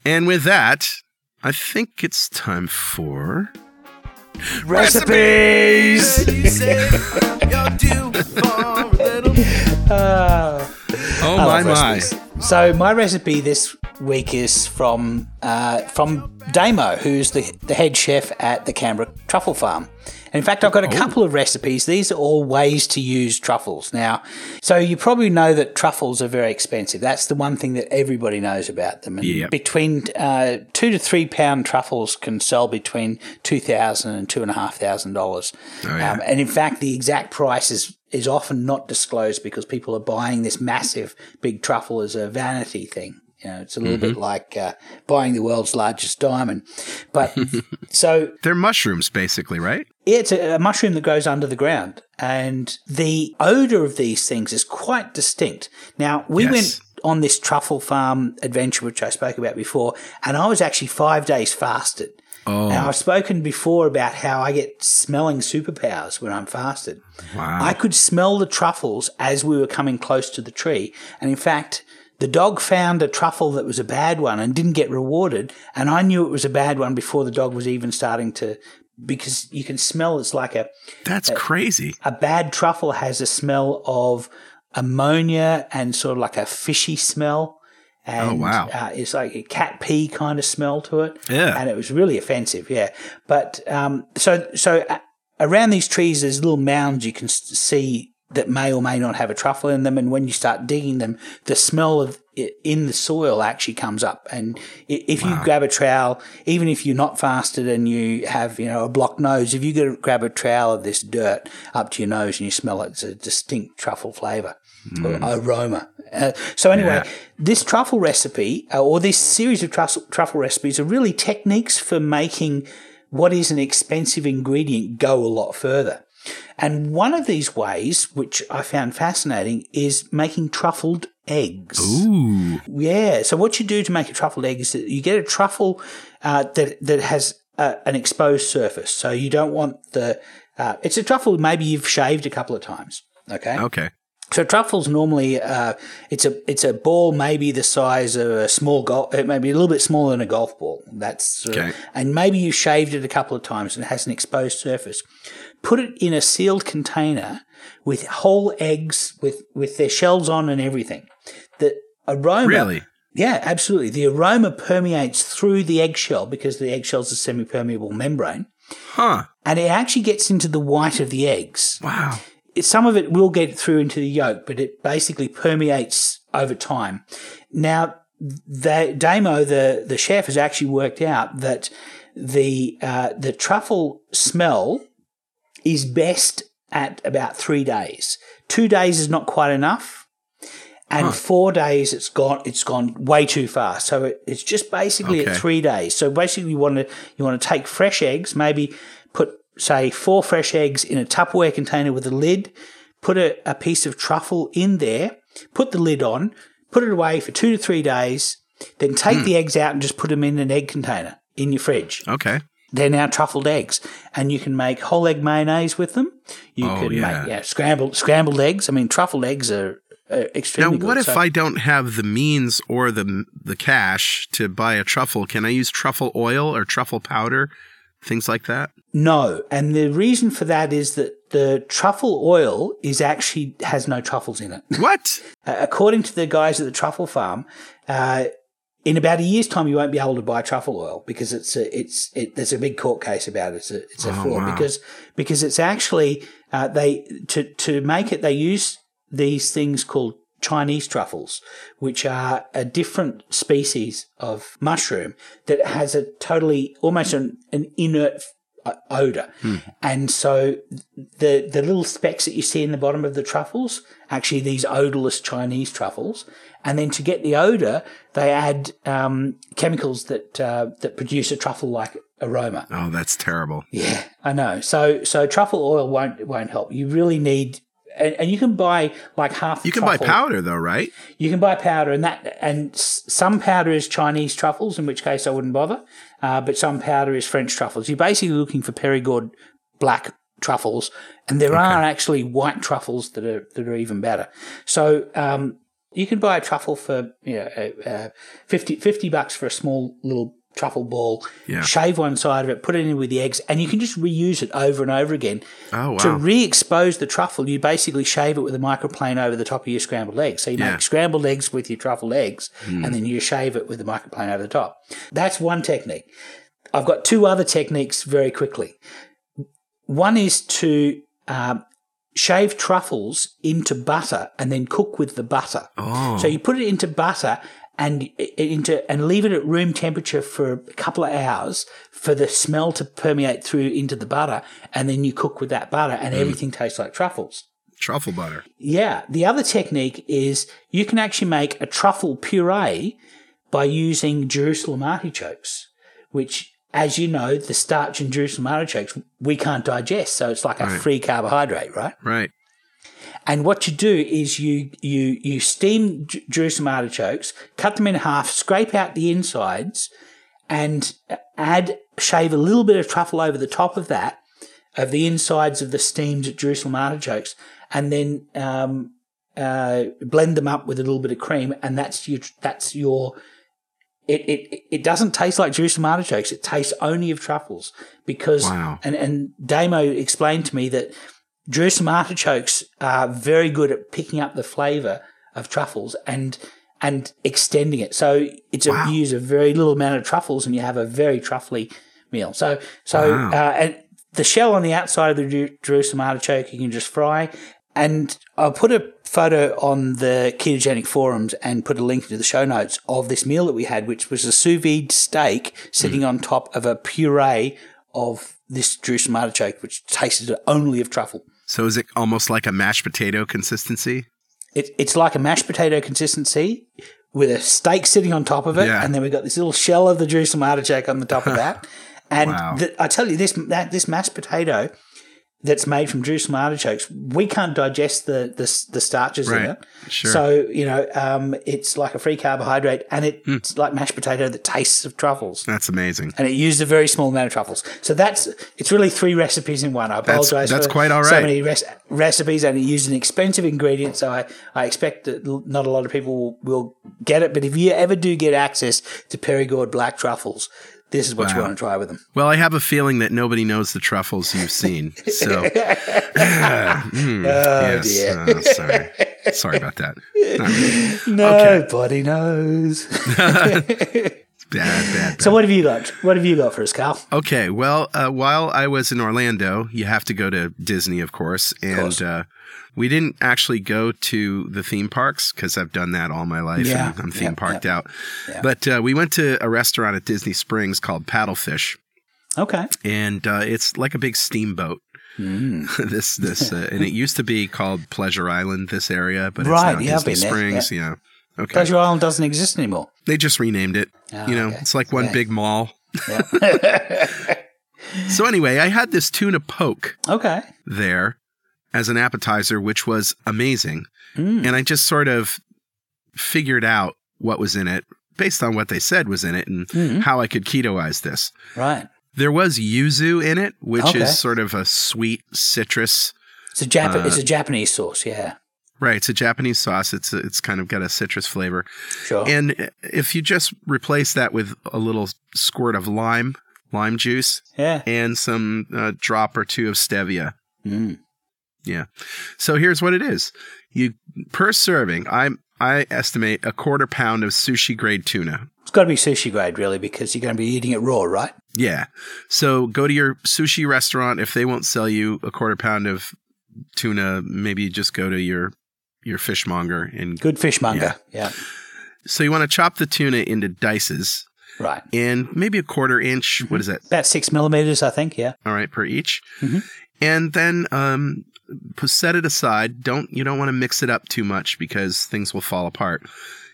And with that, I think it's time for Recipes. oh I my my. recipes. So my recipe this week is from uh, from Damo, who's the the head chef at the Canberra Truffle Farm. And in fact, I've got a couple of recipes. These are all ways to use truffles. Now, so you probably know that truffles are very expensive. That's the one thing that everybody knows about them. And Yep. between uh, two to three pound truffles can sell between two thousand and two and a half thousand dollars. Oh, yeah. Um, and in fact, the exact price is is often not disclosed because people are buying this massive big truffle as a vanity thing. You know, it's a little bit like uh, buying the world's largest diamond. But so They're mushrooms, basically, right? yeah, it's a, a mushroom that grows under the ground, and the odor of these things is quite distinct. Now, we Yes. went on this truffle farm adventure, which I spoke about before, and I was actually five days fasted. Oh, Now, I've spoken before about how I get smelling superpowers when I'm fasted. wow. I could smell the truffles as we were coming close to the tree. And in fact, the dog found a truffle that was a bad one and didn't get rewarded. And I knew it was a bad one before the dog was even starting to, because you can smell it's like a, That's crazy. a bad truffle has a smell of ammonia and sort of like a fishy smell. And, Oh, wow. Uh, it's like a cat pee kind of smell to it. Yeah. And it was really offensive. Yeah. But, um, so, so uh, around these trees, there's little mounds you can see that may or may not have a truffle in them. And when you start digging them, the smell of it in the soil actually comes up. And if you grab a trowel, even if you're not fasted and you have, you know, a blocked nose, if you go- grab a trowel of this dirt up to your nose and you smell it, it's a distinct truffle flavor. Or aroma. Uh, so anyway, Yeah. this truffle recipe uh, or this series of truffle, truffle recipes are really techniques for making what is an expensive ingredient go a lot further. And one of these ways, which I found fascinating, is making truffled eggs. Ooh. Yeah. So what you do to make a truffled egg is that you get a truffle uh, that that has uh, an exposed surface. So you don't want the. Uh, it's a truffle maybe you've shaved a couple of times. Okay. Okay. So truffles normally, uh, it's a it's a ball maybe the size of a small golf, it may be a little bit smaller than a golf ball. That's sort of- Okay. and maybe you shaved it a couple of times and it has an exposed surface. Put it in a sealed container with whole eggs with with their shells on and everything. The aroma, Really? yeah, absolutely. The aroma permeates through the eggshell because the eggshell's a semi-permeable membrane, Huh. and it actually gets into the white of the eggs Wow. some of it will get through into the yolk, but it basically permeates over time. Now, the, Damo, the, the chef, has actually worked out that the uh, the truffle smell is best at about three days. Two days is not quite enough, and four days it's gone. It's gone way too far. So it, it's just basically Okay. at three days. So basically, you want to you want to take fresh eggs, maybe put say four fresh eggs in a Tupperware container with a lid. Put a, a piece of truffle in there. Put the lid on. Put it away for two to three days. Then take hmm. the eggs out and just put them in an egg container in your fridge. Okay. They're now truffled eggs, and you can make whole egg mayonnaise with them. You Oh, can yeah. make yeah, scrambled scrambled eggs. I mean, truffled eggs are, are Now, extremely what good. if So- I don't have the means or the the cash to buy a truffle? Can I use truffle oil or truffle powder, things like that? No, and the reason for that is that the truffle oil is actually has no truffles in it. What? According to the guys at the truffle farm, uh, in about a year's time, you won't be able to buy truffle oil because it's a, it's it, there's a big court case about it. It's a, it's a Oh, fraud wow. because because it's actually uh, they to to make it they use these things called Chinese truffles, which are a different species of mushroom that has a totally almost an, an inert odor. And so the the little specks that you see in the bottom of the truffles, actually these odorless Chinese truffles. And then to get the odor, they add um, chemicals that uh, that produce a truffle-like aroma. Oh, that's terrible. Yeah, I know. So so truffle oil won't won't help. You really need. And, and you can buy like half. You can buy powder though, right? You can buy powder, and that and some powder is Chinese truffles, in which case I wouldn't bother. Uh, but some powder is French truffles. You're basically looking for Perigord black truffles, and there are actually white truffles that are that are even better. So um, you can buy a truffle for you know uh, uh, 50, 50 bucks for a small little truffle ball. Yeah. Shave one side of it, put it in with the eggs, and you can just reuse it over and over again. Oh wow. To re-expose the truffle, you basically shave it with a microplane over the top of your scrambled eggs. So you Yeah. Make scrambled eggs with your truffled eggs, and then you shave it with the microplane over the top. That's one technique. I've got two other techniques very quickly. One is to um, shave truffles into butter and then cook with the butter. Oh. So you put it into butter and into and leave it at room temperature for a couple of hours for the smell to permeate through into the butter, and then you cook with that butter, and mm. everything tastes like truffles. Truffle butter. Yeah. The other technique is you can actually make a truffle puree by using Jerusalem artichokes, which, as you know, the starch in Jerusalem artichokes we can't digest, so it's like a free carbohydrate, right? Right. And what you do is you you you steam J- Jerusalem artichokes, cut them in half, scrape out the insides, and add shave a little bit of truffle over the top of that, of the insides of the steamed Jerusalem artichokes, and then um, uh, blend them up with a little bit of cream, and that's your that's your. It, it it doesn't taste like Jerusalem artichokes. It tastes only of truffles because Wow. and and Damo explained to me that Jerusalem artichokes are very good at picking up the flavour of truffles and and extending it. So it's Wow. a, use a very little amount of truffles and you have a very truffly meal. So so Wow. uh, and the shell on the outside of the Jer- Jerusalem artichoke you can just fry. And I'll put a photo on the ketogenic forums and put a link to the show notes of this meal that we had, which was a sous vide steak sitting on top of a puree of this Jerusalem artichoke, which tasted only of truffle. So is it almost like a mashed potato consistency? It, it's like a mashed potato consistency with a steak sitting on top of it, Yeah. and then we've got this little shell of the Jerusalem artichoke on the top of that. And Wow. the, I tell you, this that this mashed potato that's made from Jerusalem artichokes, we can't digest the the, the starches in it. Sure. So you know, um, it's like a free carbohydrate, and it, Hmm. it's like mashed potato that tastes of truffles. That's amazing. And it used a very small amount of truffles. So that's it's really three recipes in one. I apologize. that's for quite all right. So many res- recipes, and it used an expensive ingredient. So I, I expect that not a lot of people will, will get it. But if you ever do get access to Perigord black truffles, this is what you want to try with them. Well, I have a feeling that nobody knows the truffles you've seen. So, Mm, yes. dear. Oh, sorry. Sorry about that. Really. Nobody knows. Bad, bad, bad. so what have you got? What have you got for us, Carl? Okay, well, uh, while I was in Orlando, you have to go to Disney, of course, and course. Uh, we didn't actually go to the theme parks because I've done that all my life, Yeah, and I'm theme yeah, parked yeah. out. But uh, we went to a restaurant at Disney Springs called Paddlefish, Okay. and uh, it's like a big steamboat. this this uh, and it used to be called Pleasure Island. This area, but it's Right, now yeah, Disney Springs. Yeah. Okay. Pleasure Island doesn't exist anymore. They just renamed it. Ah, you know, okay. it's like one Okay. big mall. Yeah. So anyway, I had this tuna poke okay. there as an appetizer, which was amazing. Mm. And I just sort of figured out what was in it based on what they said was in it and Mhm. how I could ketoize this. Right. There was yuzu in it, which Okay. is sort of a sweet citrus. It's a Jap- Uh, it's a Japanese sauce. Yeah. Right, it's a Japanese sauce. It's it's kind of got a citrus flavor. Sure. And if you just replace that with a little squirt of lime, lime juice, yeah. and some uh, drop or two of stevia, Mm. Yeah. So here's what it is. You per serving, I I estimate a quarter pound of sushi grade tuna. It's got to be sushi grade, really, because you're going to be eating it raw, right? Yeah. So go to your sushi restaurant. If they won't sell you a quarter pound of tuna, maybe just go to your your fishmonger and Good fishmonger. Yeah. so you want to chop the tuna into dices Right. and maybe a quarter inch. What is that? About six millimeters, I think. Yeah. All right, per each. Mhm. And then um, set it aside. Don't you don't want to mix it up too much because things will fall apart.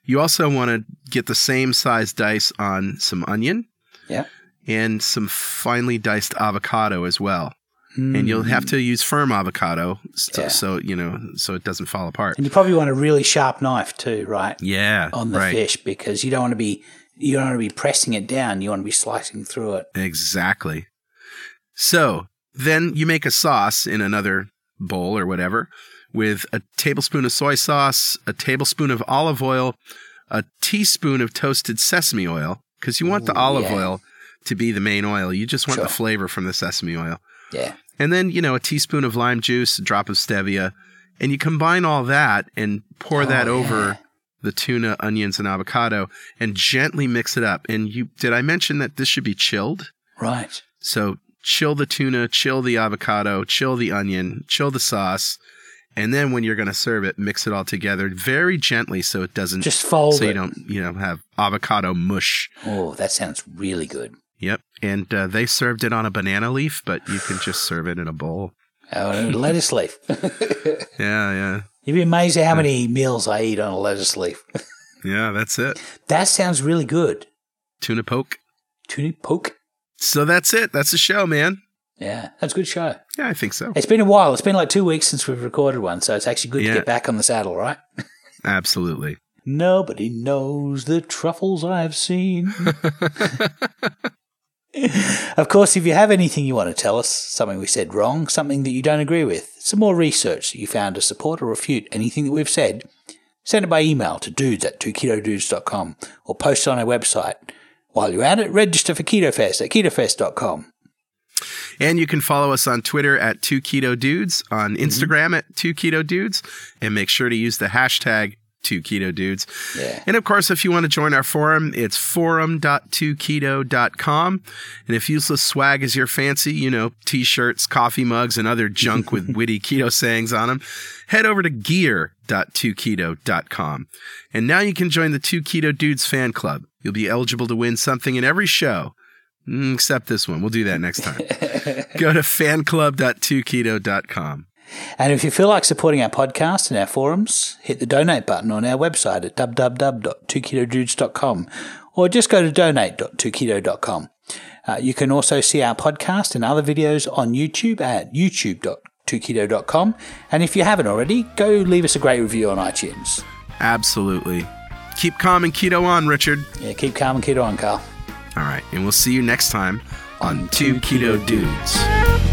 You also want to get the same size dice on some onion Yeah. and some finely diced avocado as well. And you'll have hmm. to use firm avocado so, Yeah. so you know so it doesn't fall apart. And you probably want a really sharp knife too, right? Yeah, On the right. fish because you don't want to be you don't want to be pressing it down. You want to be slicing through it. Exactly. So then you make a sauce in another bowl or whatever with a tablespoon of soy sauce, a tablespoon of olive oil, a teaspoon of toasted sesame oil, because you want the Ooh, olive yeah. oil to be the main oil. You just want the flavor from the sesame oil. Yeah. And then, you know, a teaspoon of lime juice, a drop of stevia, and you combine all that and pour Oh, that yeah. over the tuna, onions, and avocado and gently mix it up. And you did I mention that this should be chilled? Right. So chill the tuna, chill the avocado, chill the onion, chill the sauce, and then when you're going to serve it, mix it all together very gently so it doesn't Just fold so you don't you know have avocado mush. Oh, that sounds really good. Yep, and uh, they served it on a banana leaf, but you can just serve it in a bowl. Oh, lettuce leaf. Yeah, yeah, You'd be amazed at how many meals I eat on a lettuce leaf. yeah. That's it. that sounds really good. Tuna poke. Tuna poke. So that's it. That's the show, man. Yeah, that's a good show. Yeah, I think so. It's been a while. It's been like two weeks since we've recorded one, so it's actually good Yeah. to get back on the saddle, right? Absolutely. Nobody knows the truffles I've seen. of course, if you have anything you want to tell us, something we said wrong, something that you don't agree with, some more research that you found to support or refute anything that we've said, send it by email to dudes at 2ketodudes.com or post it on our website. While you're at it, register for KetoFest at ketofest.com. And you can follow us on Twitter at 2 Keto Dudes, on mm-hmm. Instagram at 2 Keto Dudes, and make sure to use the hashtag 2 Keto Dudes. Yeah. And of course, if you want to join our forum, it's forum.2keto.com. And if useless swag is your fancy, you know, t shirts, coffee mugs, and other junk with witty keto sayings on them, head over to gear.2keto.com. And now you can join the 2 Keto Dudes fan club. You'll be eligible to win something in every show. Mm, Except this one. We'll do that next time. Go to fanclub.2keto.com. And if you feel like supporting our podcast and our forums, hit the donate button on our website at www.2ketodudes.com or just go to donate.2keto.com. Uh, you can also see our podcast and other videos on YouTube at youtube.2keto.com. And if you haven't already, go leave us a great review on iTunes. Absolutely. Keep calm and keto on, Richard. Yeah, keep calm and keto on, Carl. All right. And we'll see you next time on Two Keto Dudes.